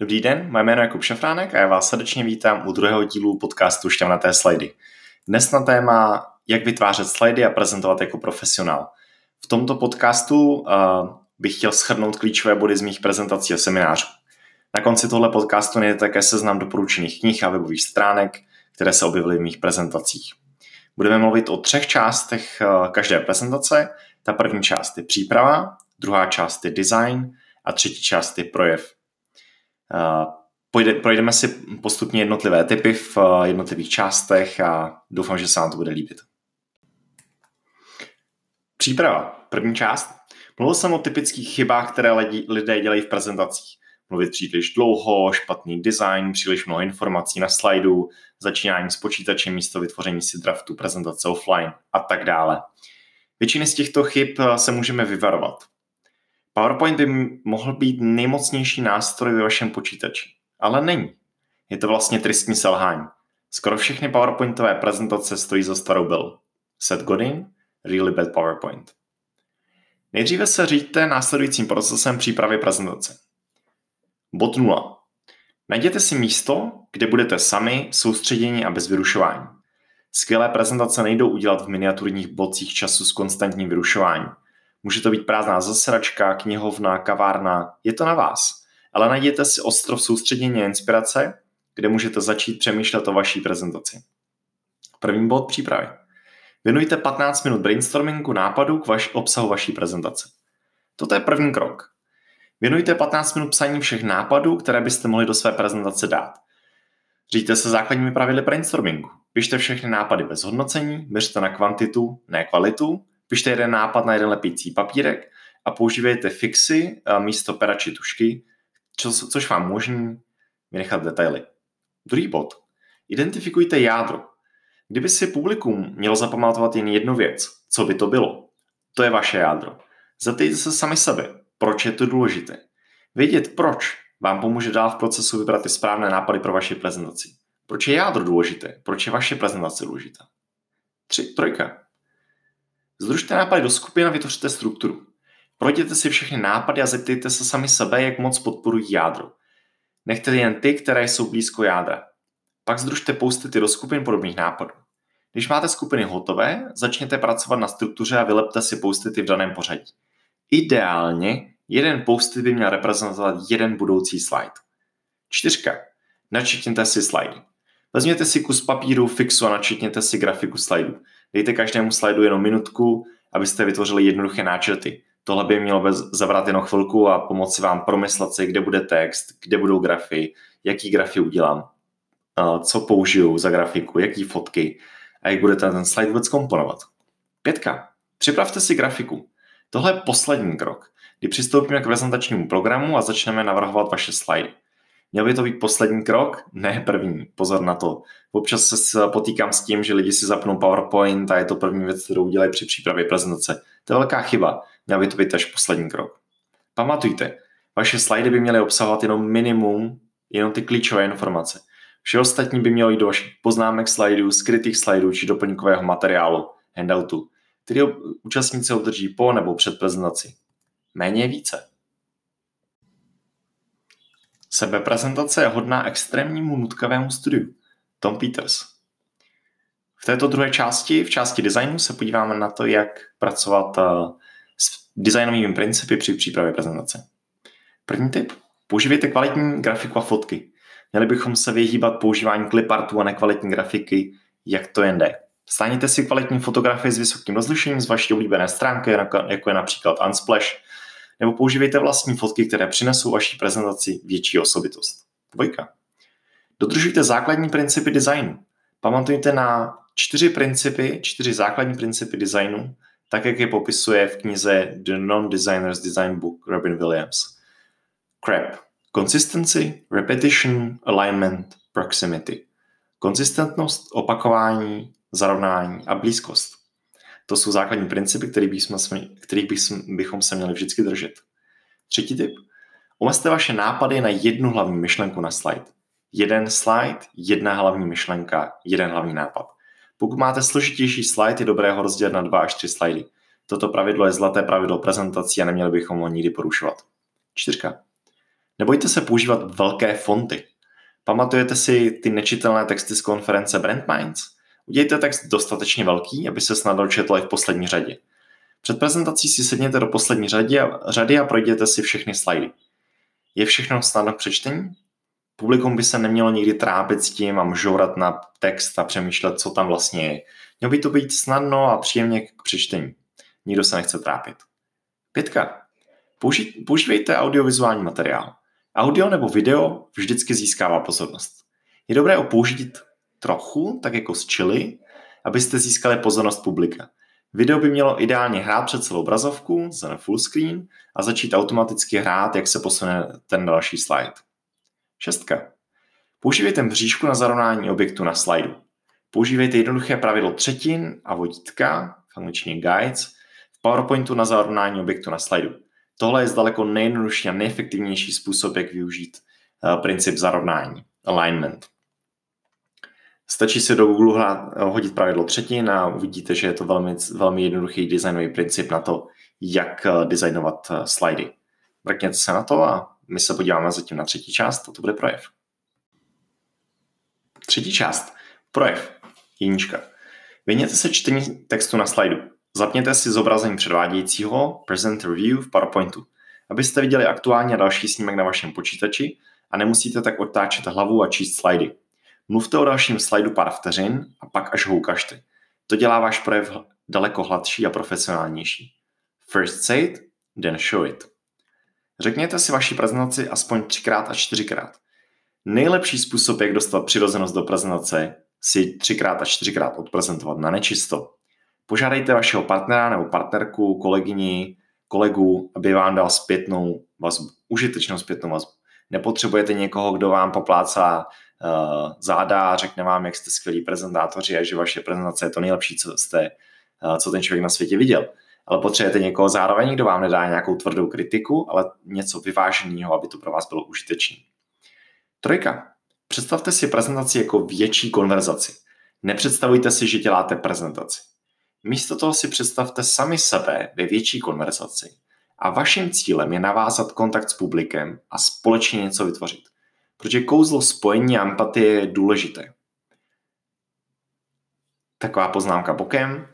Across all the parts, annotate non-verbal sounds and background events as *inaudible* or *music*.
Dobrý den, moje jméno je Jakub Šafránek a já vás srdečně vítám u druhého dílu podcastu Šťavnaté slidy. Dnes na téma, jak vytvářet slidy a prezentovat jako profesionál. V tomto podcastu uh, bych chtěl shrnout klíčové body z mých prezentací a seminářů. Na konci tohle podcastu najdete také seznam doporučených knih a webových stránek, které se objevily v mých prezentacích. Budeme mluvit o třech částech uh, každé prezentace. Ta první část je příprava, druhá část je design a třetí část je projev. Pojde, projdeme si postupně jednotlivé typy v eh, jednotlivých částech a doufám, že se vám to bude líbit. Příprava. První část. Mluvil jsem o typických chybách, které lidé dělají v prezentacích. Mluvit příliš dlouho, špatný design, příliš mnoho informací na slajdu, začínání s počítačem místo vytvoření si draftu, prezentace offline a tak dále. Většiny z těchto chyb eh, se můžeme vyvarovat. PowerPoint by mohl být nejmocnější nástroj ve vašem počítači, ale není. Je to vlastně tristní selhání. Skoro všechny PowerPointové prezentace stojí za starou byl. Seth Godin, Really Bad PowerPoint. Nejdříve se říďte následujícím procesem přípravy prezentace. Bod 0. Najděte si místo, kde budete sami, soustředěni a bez vyrušování. Skvělé prezentace nejdou udělat v miniaturních blocích času s konstantním vyrušováním – Může to být prázdná zasračka, knihovna, kavárna, je to na vás. Ale najděte si ostrov soustředění a inspirace, kde můžete začít přemýšlet o vaší prezentaci. První bod přípravy. Věnujte 15 minut brainstormingu nápadu k vaš, obsahu vaší prezentace. Toto je první krok. Věnujte 15 minut psaní všech nápadů, které byste mohli do své prezentace dát. Říďte se základními pravidly brainstormingu. Pište všechny nápady bez hodnocení, měřte na kvantitu, ne kvalitu Pište jeden nápad na jeden lepící papírek a používejte fixy místo pera či tušky, čo, což vám umožní vynechat detaily. Druhý bod. Identifikujte jádro. Kdyby si publikum mělo zapamatovat jen jednu věc, co by to bylo? To je vaše jádro. Zeptejte se sami sebe, proč je to důležité. Vědět proč vám pomůže dál v procesu vybrat ty správné nápady pro vaši prezentaci. Proč je jádro důležité? Proč je vaše prezentace důležitá? Tři, trojka. Združte nápady do skupin a vytvořte strukturu. Projděte si všechny nápady a zeptejte se sami sebe, jak moc podporují jádro. Nechte jen ty, které jsou blízko jádra. Pak združte postity do skupin podobných nápadů. Když máte skupiny hotové, začněte pracovat na struktuře a vylepte si postity v daném pořadí. Ideálně jeden postit by měl reprezentovat jeden budoucí slide. Čtyřka. Načetněte si slidy. Vezměte si kus papíru, fixu a načetněte si grafiku slajdu. Dejte každému slajdu jenom minutku, abyste vytvořili jednoduché náčrty. Tohle by mělo zabrat jenom chvilku a pomoci vám promyslet si, kde bude text, kde budou grafy, jaký grafy udělám, co použiju za grafiku, jaký fotky a jak budete ten slide vůbec komponovat. Pětka. Připravte si grafiku. Tohle je poslední krok, kdy přistoupíme k prezentačnímu programu a začneme navrhovat vaše slidy. Měl by to být poslední krok, ne první. Pozor na to. Občas se potýkám s tím, že lidi si zapnou PowerPoint a je to první věc, kterou udělají při přípravě prezentace. To je velká chyba. Měl by to být až poslední krok. Pamatujte, vaše slajdy by měly obsahovat jenom minimum, jenom ty klíčové informace. Vše ostatní by mělo jít do vašich poznámek slajdů, skrytých slajdů či doplňkového materiálu, handoutu, který účastníci obdrží po nebo před prezentací. Méně je více. Sebeprezentace je hodná extrémnímu nutkavému studiu. Tom Peters. V této druhé části, v části designu, se podíváme na to, jak pracovat eh, s designovými principy při přípravě prezentace. První tip. Používejte kvalitní grafiku a fotky. Měli bychom se vyhýbat používání clipartu a nekvalitní grafiky, jak to jen jde. Stáhněte si kvalitní fotografie s vysokým rozlišením z vaší oblíbené stránky, jako je například Unsplash, nebo používejte vlastní fotky, které přinesou vaší prezentaci větší osobitost. Dvojka. Dodržujte základní principy designu. Pamatujte na čtyři principy, čtyři základní principy designu, tak jak je popisuje v knize The Non-Designer's Design Book Robin Williams. CRAP. Consistency, repetition, alignment, proximity. Konzistentnost, opakování, zarovnání a blízkost. To jsou základní principy, který bychom, kterých bychom se měli vždycky držet. Třetí tip. Omezte vaše nápady na jednu hlavní myšlenku na slide. Jeden slide, jedna hlavní myšlenka, jeden hlavní nápad. Pokud máte složitější slide, je dobré ho rozdělit na dva až tři slidy. Toto pravidlo je zlaté pravidlo prezentací a neměli bychom ho nikdy porušovat. Čtyřka. Nebojte se používat velké fonty. Pamatujete si ty nečitelné texty z konference Brand Minds? Udějte text dostatečně velký, aby se snadno četl i v poslední řadě. Před prezentací si sedněte do poslední řady a, řady a projděte si všechny slajdy. Je všechno snadno k přečtení? Publikum by se nemělo nikdy trápit s tím a mžourat na text a přemýšlet, co tam vlastně je. Mělo by to být snadno a příjemně k přečtení. Nikdo se nechce trápit. Pětka. Použi- používejte audiovizuální materiál. Audio nebo video vždycky získává pozornost. Je dobré použít trochu, tak jako z chili, abyste získali pozornost publika. Video by mělo ideálně hrát před celou obrazovku, za full screen a začít automaticky hrát, jak se posune ten další slide. Šestka. Používejte mřížku na zarovnání objektu na slajdu. Používejte jednoduché pravidlo třetin a vodítka, v angličtině guides, v PowerPointu na zarovnání objektu na slajdu. Tohle je zdaleko nejjednodušší a nejefektivnější způsob, jak využít uh, princip zarovnání, alignment. Stačí si do Google hodit pravidlo třetin a uvidíte, že je to velmi, velmi jednoduchý designový princip na to, jak uh, designovat slidy. Mrkněte se na to a my se podíváme zatím na třetí část, a to bude projev. Třetí část. Projev. Jednička. Věněte se čtení textu na slajdu. Zapněte si zobrazení předvádějícího Present Review v PowerPointu, abyste viděli aktuálně další snímek na vašem počítači a nemusíte tak otáčet hlavu a číst slajdy. Mluvte o dalším slajdu pár vteřin a pak až ho ukažte. To dělá váš projev daleko hladší a profesionálnější. First say it, then show it. Řekněte si vaši prezentaci aspoň třikrát a čtyřikrát. Nejlepší způsob, jak dostat přirozenost do prezentace, si třikrát a čtyřikrát odprezentovat na nečisto. Požádejte vašeho partnera nebo partnerku, kolegyni, kolegu, aby vám dal zpětnou vazbu, užitečnou zpětnou vazbu. Nepotřebujete někoho, kdo vám poplácá záda a řekne vám, jak jste skvělí prezentátoři a že vaše prezentace je to nejlepší, co, jste, uh, co ten člověk na světě viděl. Ale potřebujete někoho zároveň, kdo vám nedá nějakou tvrdou kritiku, ale něco vyváženého, aby to pro vás bylo užitečné. Trojka. Představte si prezentaci jako větší konverzaci. Nepředstavujte si, že děláte prezentaci. Místo toho si představte sami sebe ve větší konverzaci a vaším cílem je navázat kontakt s publikem a společně něco vytvořit. Protože kouzlo spojení a empatie je důležité. Taková poznámka bokem.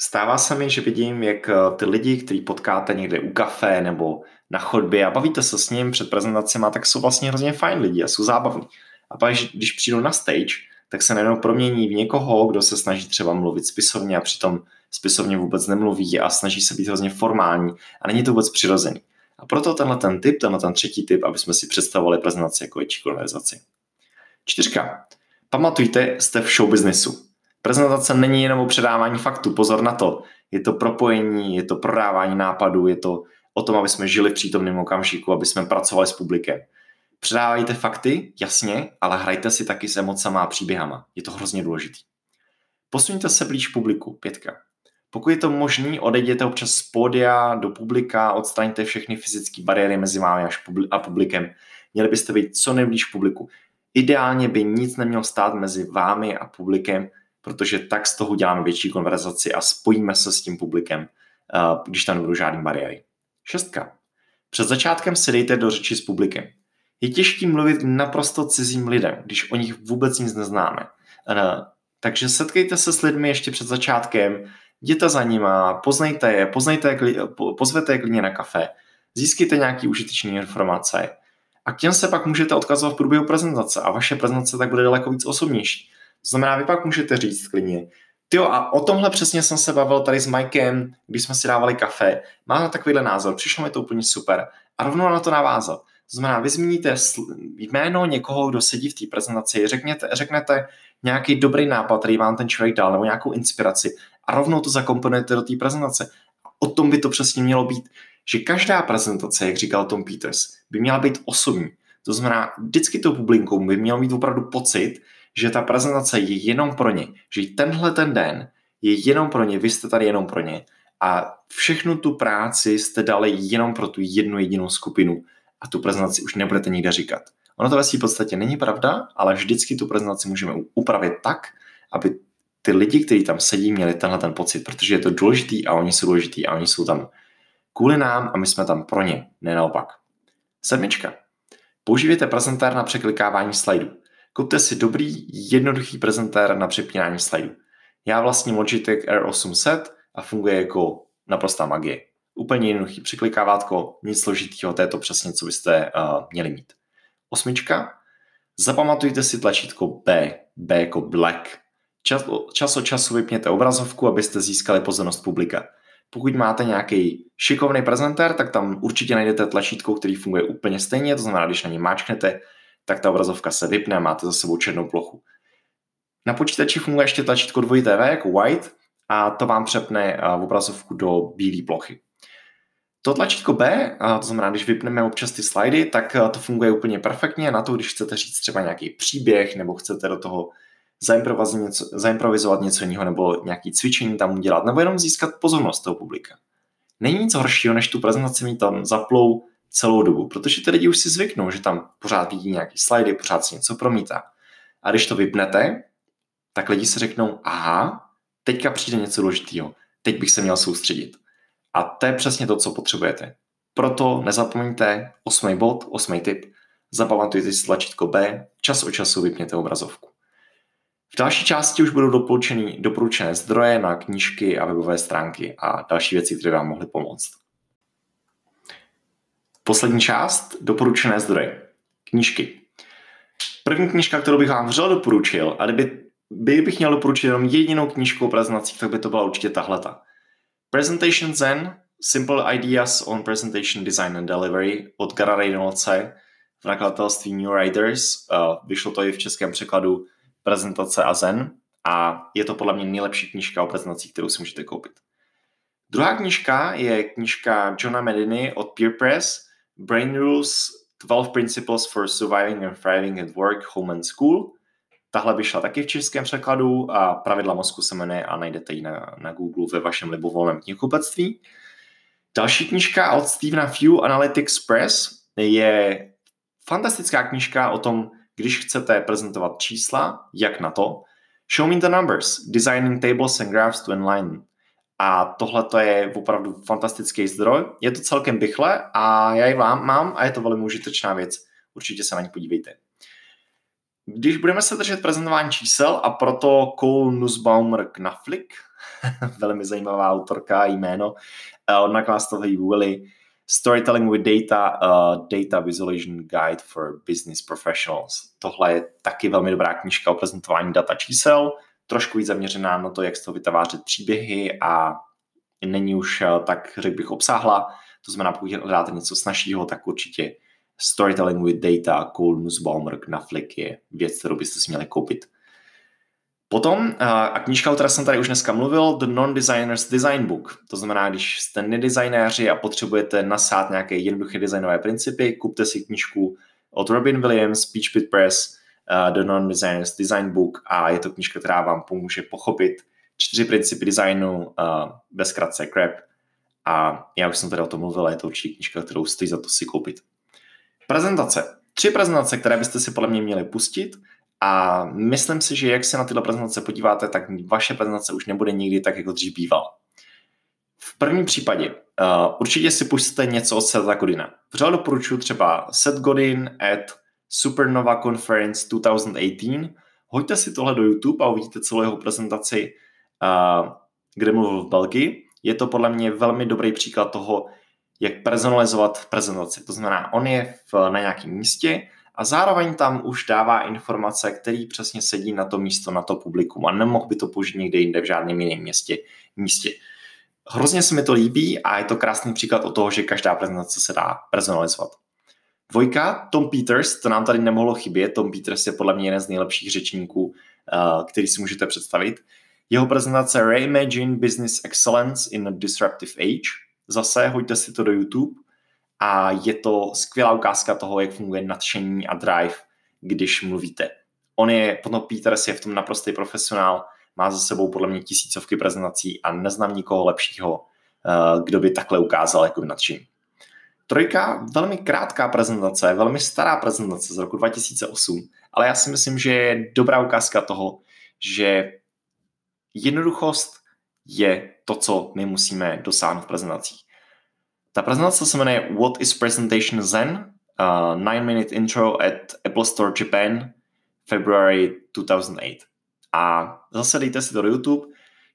Stává se mi, že vidím, jak eh, ty lidi, který potkáte někde u kafe nebo na chodbě a bavíte se s ním před prezentacemi, tak jsou vlastně hrozně fajn lidi a jsou zábavní. A pak, když přijdou na stage, tak se najednou promění v někoho, kdo se snaží třeba mluvit spisovně a přitom spisovně vůbec nemluví a snaží se být hrozně formální a není to vůbec přirozený. A proto tenhle ten typ, tenhle ten třetí typ, aby jsme si představovali prezentaci jako větší konverzaci. Čtyřka. Pamatujte, jste v show businessu. Prezentace není jenom o předávání faktů, pozor na to. Je to propojení, je to prodávání nápadů, je to o tom, aby jsme žili v přítomném okamžiku, aby jsme pracovali s publikem. Předávajte fakty, jasně, ale hrajte si taky s emocama a příběhama. Je to hrozně důležitý. Posuňte se blíž publiku, pětka. Pokud je to možný, odejděte občas z pódia do publika, odstraňte všechny fyzické bariéry mezi vámi a publikem. Měli byste být co nejblíž publiku. Ideálně by nic nemělo stát mezi vámi a publikem, protože tak z toho děláme větší konverzaci a spojíme se s tím publikem, eh, když tam nebudou žádné bariéry. Šestka. Před začátkem se dejte do řeči s publikem. Je těžký mluvit naprosto cizím lidem, když o nich vůbec nic neznáme. Eh, takže setkejte se s lidmi ještě před začátkem, jděte za nima, poznejte je, poznejte je, pozvete je klidně na kafe, získejte nějaké užitečné informace a k těm se pak můžete odkazovat v průběhu prezentace a vaše prezentace tak bude daleko víc osobnější. To znamená, vy pak můžete říct klidně, Jo, a o tomhle přesně jsem se bavil tady s Mikem, když jsme si dávali kafe. Mám na takovýhle názor, přišlo mi to úplně super. A rovnou na to navázat. To znamená, vy zmíníte jméno někoho, kdo sedí v té prezentaci, řekněte, řeknete nějaký dobrý nápad, který vám ten člověk dal, nebo nějakou inspiraci a rovnou to zakomponujete do té prezentace. A o tom by to přesně mělo být, že každá prezentace, jak říkal Tom Peters, by měla být osobní. To znamená, vždycky to publikum by mělo mít opravdu pocit, že ta prezentace je jenom pro ně, že tenhle ten den je jenom pro ně, vy jste tady jenom pro ně a všechnu tu práci jste dali jenom pro tu jednu jedinou skupinu a tu prezentaci už nebudete nikde říkat. Ono to ve své podstatě není pravda, ale vždycky tu prezentaci můžeme upravit tak, aby ty lidi, kteří tam sedí, měli tenhle ten pocit, protože je to důležitý a oni jsou důležitý a oni jsou tam kvůli nám a my jsme tam pro ně, ne naopak. Sedmička. Používejte prezentér na překlikávání slajdů. Kupte si dobrý, jednoduchý prezentér na přepínání slajdů. Já vlastním Logitech R800 a funguje jako naprostá magie. Úplně jednoduchý překlikávátko, nic složitého, to je to přesně, co byste uh, měli mít. Osmička. Zapamatujte si tlačítko B, B jako black. Čas, čas od času vypněte obrazovku, abyste získali pozornost publika. Pokud máte nějaký šikovný prezentér, tak tam určitě najdete tlačítko, který funguje úplně stejně, to znamená, když na něj máčknete, tak ta obrazovka se vypne a máte za sebou černou plochu. Na počítači funguje ještě tlačítko 2TV jako white a to vám přepne eh, obrazovku do bílé plochy. To tlačítko B, to znamená, když vypneme občas ty slidy, tak eh, to funguje úplně perfektně na to, když chcete říct třeba nějaký příběh nebo chcete do toho zaimprovizovat něco, zaimprovizovat něco jiného nebo nějaký cvičení tam udělat, nebo jenom získat pozornost toho publika. Není nic horšího, než tu prezentaci mít tam zaplou celou dobu, protože ty lidi už si zvyknou, že tam pořád vidí nějaký slidy, pořád si něco promítá. A když to vypnete, tak lidi si řeknou, aha, teďka přijde něco důležitého, teď bych se měl soustředit. A to je přesně to, co potřebujete. Proto nezapomeňte, osmý bod, osmý tip, zapamatujte si tlačítko B, čas od času vypněte obrazovku. V další části už budou doporučené zdroje na knížky a webové stránky a další věci, které vám mohly pomoct. Poslední část, doporučené zdroje. Knížky. První knížka, kterou bych vám vřel doporučil, a kdyby by bych měl doporučit jenom jedinou knížku o prezentacích, tak by to byla určitě tahleta. Presentation Zen, Simple Ideas on Presentation Design and Delivery od Gara Reynoldse v nakladatelství New Riders. Uh, vyšlo to i v českém překladu Prezentace a Zen a je to podle mě nejlepší knížka o prezentacích, kterou si můžete koupit. Druhá knížka je knížka Johna Mediny od Peer Press Brain Rules 12 Principles for Surviving and Thriving at Work, Home and School. Tahle by šla taky v českém překladu a pravidla mozku se jmenuje a najdete ji na, na Google ve vašem libovolném knihkupectví. Další knížka od Stevena Few Analytics Press je fantastická knížka o tom, když chcete prezentovat čísla, jak na to. Show me the numbers, designing tables and graphs to enlighten. A tohle to je opravdu fantastický zdroj. Je to celkem rychle a já ji vám mám a je to velmi užitečná věc. Určitě se na ní podívejte. Když budeme se držet prezentování čísel a proto Cole Nussbaumer Knaflik, *laughs* velmi zajímavá autorka jméno, eh, od nakladatelství Willy, Storytelling with Data, uh, Data Visualization Guide for Business Professionals. Tohle je taky velmi dobrá knížka o prezentování data čísel, trošku víc zaměřená na to, jak z toho vytvářet příběhy a není už uh, tak, řekl bych, obsáhla. To znamená, pokud hledáte něco snažšího, tak určitě Storytelling with Data, Cole Nussbaumer, Knaflik je věc, kterou byste si měli koupit. Potom, a knížka, o které jsem tady už dneska mluvil, The Non-Designer's Design Book. To znamená, když jste nedesignéři a potřebujete nasát nějaké jednoduché designové principy, kupte si knížku od Robin Williams, Peachpit Press, uh, The Non-Designer's Design Book a je to knížka, která vám pomůže pochopit čtyři principy designu, uh, ve zkratce CREP. A já už jsem tady o tom mluvil, je to určitě knížka, kterou stojí za to si koupit. Prezentace. Tři prezentace, které byste si podle mě měli pustit a myslím si, že jak se na tyhle prezentace podíváte, tak vaše prezentace už nebude nikdy tak, jako dřív býval. V prvním případě uh, určitě si pustíte něco od Seta Godina. Vřele doporučuji třeba Seth Godin at Supernova Conference 2018. Hoďte si tohle do YouTube a uvidíte celou jeho prezentaci, uh, kde mluvil v Belgii. Je to podle mě velmi dobrý příklad toho, jak personalizovat prezentaci. To znamená, on je v, na nějakém místě, a zároveň tam už dává informace, který přesně sedí na to místo, na to publikum a nemohl by to použít někde jinde v žádném jiném městě, místě. Hrozně se mi to líbí a je to krásný příklad o toho, že každá prezentace se dá personalizovat. Dvojka, Tom Peters, to nám tady nemohlo chybět. Tom Peters je podle mě jeden z nejlepších řečníků, eh, který si můžete představit. Jeho prezentace Reimagine Business Excellence in a Disruptive Age. Zase hoďte si to do YouTube a je to skvělá ukázka toho, jak funguje nadšení a drive, když mluvíte. On je, potom Peters je v tom naprostý profesionál, má za sebou podle mě tisícovky prezentací a neznám nikoho lepšího, eh, kdo by takhle ukázal jako nadšení. Trojka, velmi krátká prezentace, velmi stará prezentace z roku 2008, ale já si myslím, že je dobrá ukázka toho, že jednoduchost je to, co my musíme dosáhnout v prezentacích. Ta prezentace se jmenuje What is Presentation Zen uh, 9 Minute Intro at Apple Store Japan February 2008. A zase dejte si to do YouTube,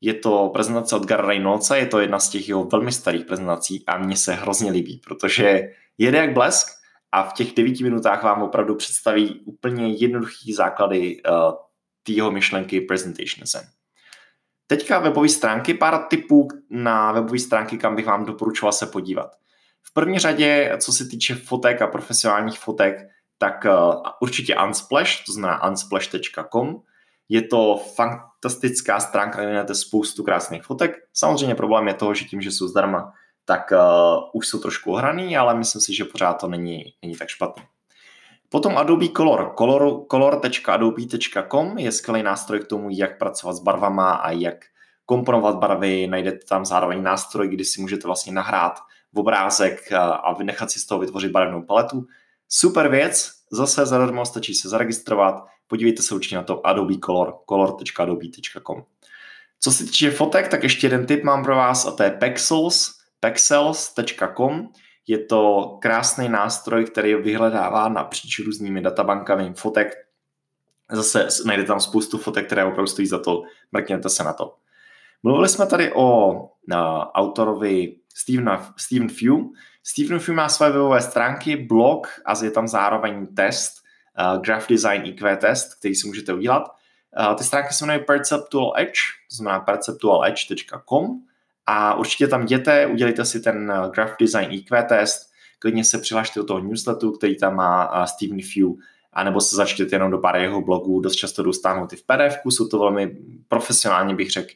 je to prezentace od Gara Reynoldsa, je to jedna z těch jeho velmi starých prezentací a mně se hrozně líbí, protože jede jak blesk a v těch devíti minutách vám opravdu představí úplně jednoduchý základy uh, tého myšlenky Presentation Zen. Teďka webové stránky, pár tipů na webové stránky, kam bych vám doporučoval se podívat. V první řadě, co se týče fotek a profesionálních fotek, tak uh, určitě Unsplash, to znamená unsplash.com. Je to fantastická stránka, kde najdete spoustu krásných fotek. Samozřejmě problém je toho, že tím, že jsou zdarma, tak uh, už jsou trošku ohraný, ale myslím si, že pořád to není, není tak špatný. Potom Adobe Color. Color color.adobe.com je skvělý nástroj k tomu, jak pracovat s barvama a jak komponovat barvy. Najdete tam zároveň nástroj, kdy si můžete vlastně nahrát v obrázek a nechat si z toho vytvořit barevnou paletu. Super věc, zase zadarmo stačí se zaregistrovat. Podívejte se určitě na to Adobe Color, color.adobe.com. Co se týče fotek, tak ještě jeden tip mám pro vás a to je Pexels, pexels.com. Je to krásný nástroj, který vyhledává napříč různými databankami fotek. Zase najdete tam spoustu fotek, které opravdu stojí za to, mrkněte se na to. Mluvili jsme tady o uh, autorovi Steven, Steven Few. Steven Few má své webové stránky, blog a je tam zároveň test, uh, Graph Design IQ test, který si můžete udělat. Uh, ty stránky se jmenují Perceptual Edge, to znamená perceptualedge.com a určitě tam jděte, udělejte si ten uh, Graph Design IQ test, klidně se přihlašte do toho newsletteru, který tam má uh, Steven Few, anebo se začtěte jenom do pár jeho blogů, dost často dostáhnou ty v pdf jsou to velmi profesionálně bych řekl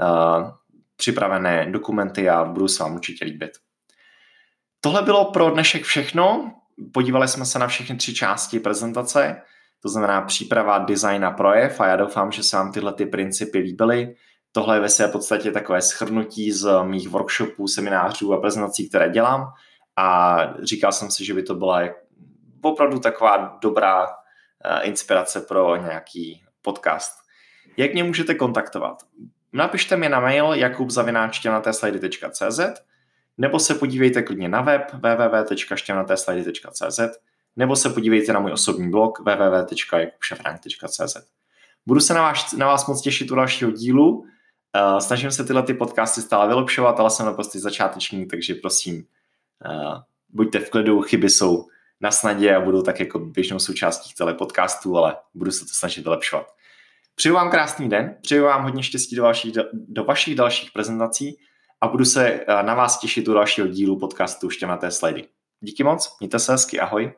uh, připravené dokumenty a budu se vám určitě líbit. Tohle bylo pro dnešek všechno. Podívali jsme se na všechny tři části prezentace, to znamená příprava, design a projev a já doufám, že se vám tyhle ty principy líbily. Tohle je ve své podstatě takové schrnutí z mých workshopů, seminářů a prezentací, které dělám a říkal jsem si, že by to byla opravdu taková dobrá eh, inspirace pro nějaký podcast. Jak mě můžete kontaktovat? Napište mi na mail jakubzavináčtěnatéslajdy.cz nebo se podívejte klidně na web www.štěnatéslajdy.cz nebo se podívejte na můj osobní blog www.jakubšafrank.cz Budu se na vás, na vás moc těšit u dalšího dílu. Uh, snažím se tyhle ty podcasty stále vylepšovat, ale jsem naprosto začáteční, takže prosím, uh, buďte v klidu, chyby jsou na snadě a budou tak jako běžnou součástí celé podcastu, ale budu se to snažit vylepšovat. Přeju vám krásný den, přeju vám hodně štěstí do vašich, do vašich dalších prezentací a budu se eh, na vás těšit u dalšího dílu podcastu Štěnaté slidy. Díky moc, mějte se hezky, ahoj.